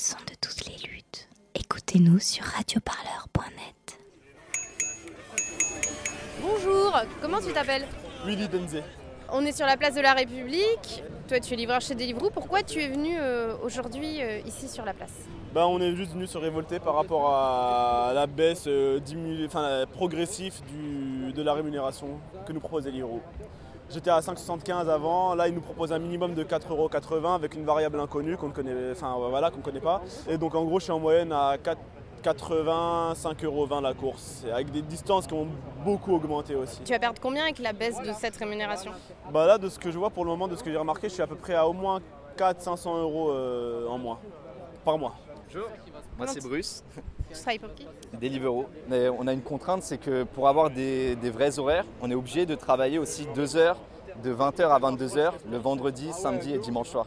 son de toutes les luttes. Écoutez-nous sur radioparleur.net. Bonjour, comment tu t'appelles Willy Denze. On est sur la place de la République. Toi, tu es livreur chez Deliveroo. Pourquoi tu es venu euh, aujourd'hui euh, ici sur la place? Ben, on est juste venu se révolter par rapport à la baisse euh, diminu- enfin, progressive du- de la rémunération que nous propose Deliveroo. J'étais à 5,75 avant, là ils nous proposent un minimum de 4,80€ avec une variable inconnue qu'on ne connaît, enfin, voilà, qu'on connaît pas. Et donc en gros je suis en moyenne à 4 80, 5,20€ la course, et avec des distances qui ont beaucoup augmenté aussi. Tu vas perdre combien avec la baisse de cette rémunération? Bah là de ce que je vois pour le moment, de ce que j'ai remarqué, je suis à peu près à au moins 400-500 euros euh, en mois, par mois. Bonjour, moi c'est Bruce, Tu travailles pour qui Deliveroo. Mais on a une contrainte, c'est que pour avoir des, des vrais horaires, on est obligé de travailler aussi deux heures, de 20h à 22h, le vendredi, samedi et dimanche soir.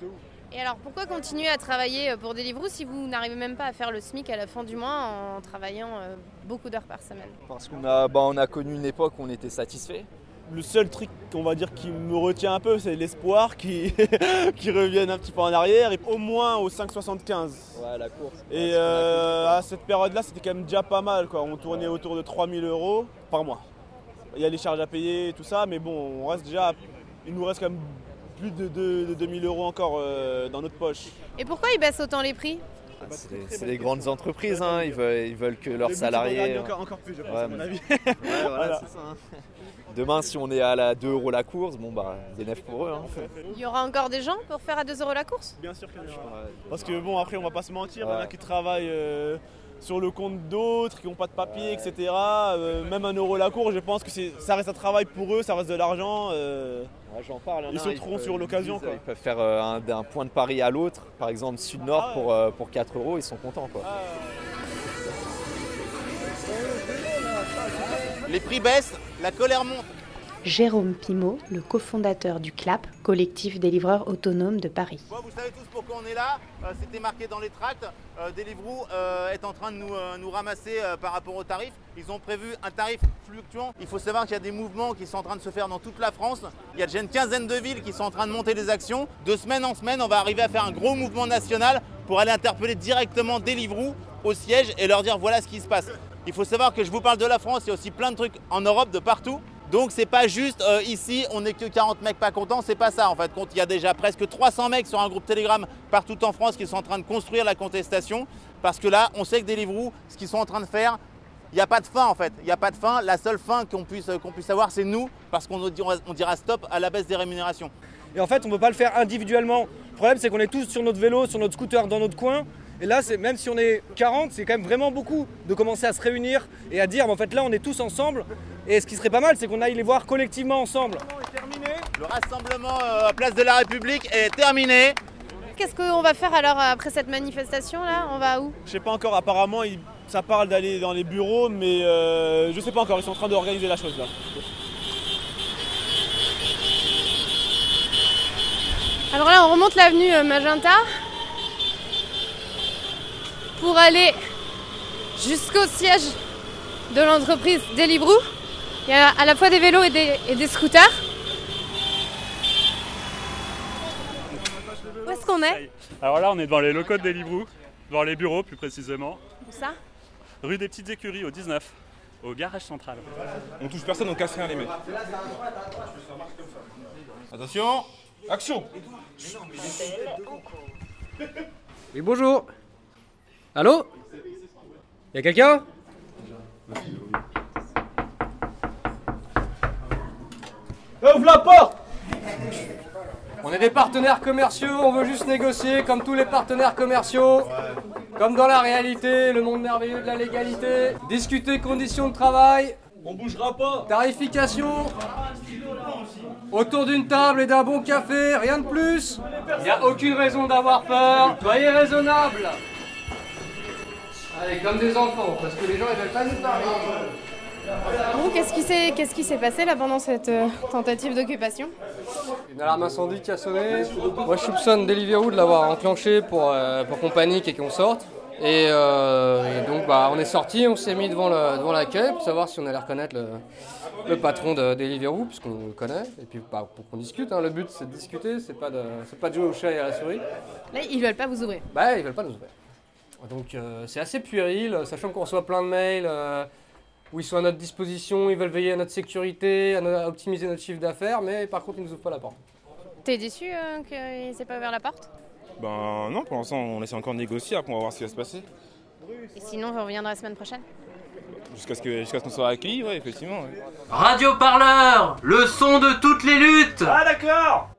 Et alors, pourquoi continuer à travailler euh, pour Deliveroo si vous n'arrivez même pas à faire le SMIC à la fin du mois en travaillant euh, beaucoup d'heures par semaine? Parce qu'on a, bah, on a connu une époque où on était satisfait. Le seul truc, on va dire, qui me retient un peu, c'est l'espoir qui, qui revienne un petit peu en arrière, et au moins au 5,75. Ouais, la course. Et euh, à cette période-là, c'était quand même déjà pas mal. Quoi. On tournait autour de 3000 euros par mois. Il y a les charges à payer et tout ça, mais bon, on reste déjà, il nous reste quand même plus de, de- de 2000 euros encore euh, dans notre poche. Et pourquoi ils baissent autant les prix? C'est des, c'est des grandes entreprises, hein, ils, veulent, ils veulent que leurs Le salariés. gagne encore, encore plus, je pense, Ouais, à mon avis. Ouais, voilà, Voilà. c'est ça, hein. Demain, si on est à la 2 euros la course, bon bah, bénéf pour eux. hein. Il y aura encore des gens pour faire à 2 euros la course? Bien sûr qu'il y en aura. Parce que bon, après, on va pas se mentir, il y en a qui travaillent euh, sur le compte d'autres, qui n'ont pas de papier, etc. Euh, même un euro la cour, je pense que c'est- ça reste un travail pour eux, ça reste de l'argent. euh, Ouais, J'en parle. Ils sauteront sur l'occasion, Ils, quoi. ils peuvent faire euh, un- d'un point de Paris à l'autre, par exemple sud-nord Ah ouais. pour, euh, pour 4 euros, ils sont contents. Quoi. Les prix baissent, la colère monte. Jérôme Pimot, le cofondateur du CLAP, collectif des livreurs autonomes de Paris. Vous savez tous pourquoi on est là. Euh, C'était marqué dans les tracts. Euh, Deliveroo euh, est en train de nous, euh, nous ramasser par rapport aux tarifs. Ils ont prévu un tarif fluctuant. Il faut savoir qu'il y a des mouvements qui sont en train de se faire dans toute la France. Il y a déjà une quinzaine de villes qui sont en train de monter des actions. De semaine en semaine, on va arriver à faire un gros mouvement national pour aller interpeller directement Deliveroo au siège et leur dire voilà ce qui se passe. Il faut savoir que je vous parle de la France, il y a aussi plein de trucs en Europe, de partout. Donc c'est pas juste euh, ici, on n'est que 40 mecs pas contents, c'est pas ça en fait. Compte, il y a déjà presque 300 mecs sur un groupe Telegram partout en France qui sont en train de construire la contestation. Parce que là, on sait que Deliveroo, ce qu'ils sont en train de faire, il n'y a pas de fin en fait. Il n'y a pas de fin. La seule fin qu'on puisse, qu'on puisse avoir, c'est nous, parce qu'on dira, stop à la baisse des rémunérations. Et en fait, on ne peut pas le faire individuellement. Le problème, c'est qu'on est tous sur notre vélo, sur notre scooter, dans notre coin. Et là, même si on est 40, c'est quand même vraiment beaucoup de commencer à se réunir et à dire, en fait, là, on est tous ensemble. Et ce qui serait pas mal, c'est qu'on aille les voir collectivement ensemble. Le rassemblement euh, à Place de la République est terminé. Qu'est-ce qu'on va faire alors après cette manifestation là On va où? Je sais pas encore, apparemment, il- ça parle d'aller dans les bureaux, mais euh, je sais pas encore, ils sont en train d'organiser la chose là. Alors là, on remonte l'avenue euh, Magenta pour aller jusqu'au siège de l'entreprise Deliveroo. Il y a à la fois des vélos et des, et des scooters. Où est-ce qu'on est? Alors là, on est devant les locaux de Deliveroo, devant les bureaux plus précisément, Où ça? Rue des Petites Écuries au 19, au garage central. On touche personne, on casse rien les mecs. Attention Action Oui, bonjour. Allô? Y'a quelqu'un? Ouvre la porte On est des partenaires commerciaux, on veut juste négocier comme tous les partenaires commerciaux. Comme dans la réalité, le monde merveilleux de la légalité. Discuter conditions de travail. On bougera pas Tarification. Autour d'une table et d'un bon café, rien de plus. Il n'y a aucune raison d'avoir peur. Soyez raisonnables. Allez, comme des enfants, parce que les gens ils veulent pas nous parler. Bon, qu'est-ce qui s'est s'est passé là pendant cette euh, tentative d'occupation? Une alarme incendie qui a sonné. Moi, je soupçonne Deliveroo de l'avoir enclenché pour, euh, pour qu'on panique et qu'on sorte. Et, euh, et donc, bah, on est sorti, on s'est mis devant le- devant l'accueil pour savoir si on allait reconnaître le, le patron de Deliveroo, puisqu'on le connaît. Et puis, bah, pour qu'on discute. hein. Le but, c'est de discuter, c'est pas de, pas de jouer au chat et à la souris. Là, ils veulent pas vous ouvrir. Bah, ils veulent pas nous ouvrir. Donc euh, c'est assez puéril, sachant qu'on reçoit plein de mails où ils sont à notre disposition, ils veulent veiller à notre sécurité, à, no- à optimiser notre chiffre d'affaires, mais par contre ils nous ouvrent pas la porte. T'es déçu euh, qu'ils aient pas ouvert la porte? Ben non, pour l'instant on essaie encore de négocier, après on va voir ce qui va se passer. Et sinon, on reviendra la semaine prochaine? Jusqu'à ce qu'on soit accueillis, ouais, effectivement. ouais. Radio Parleur, le son de toutes les luttes Ah d'accord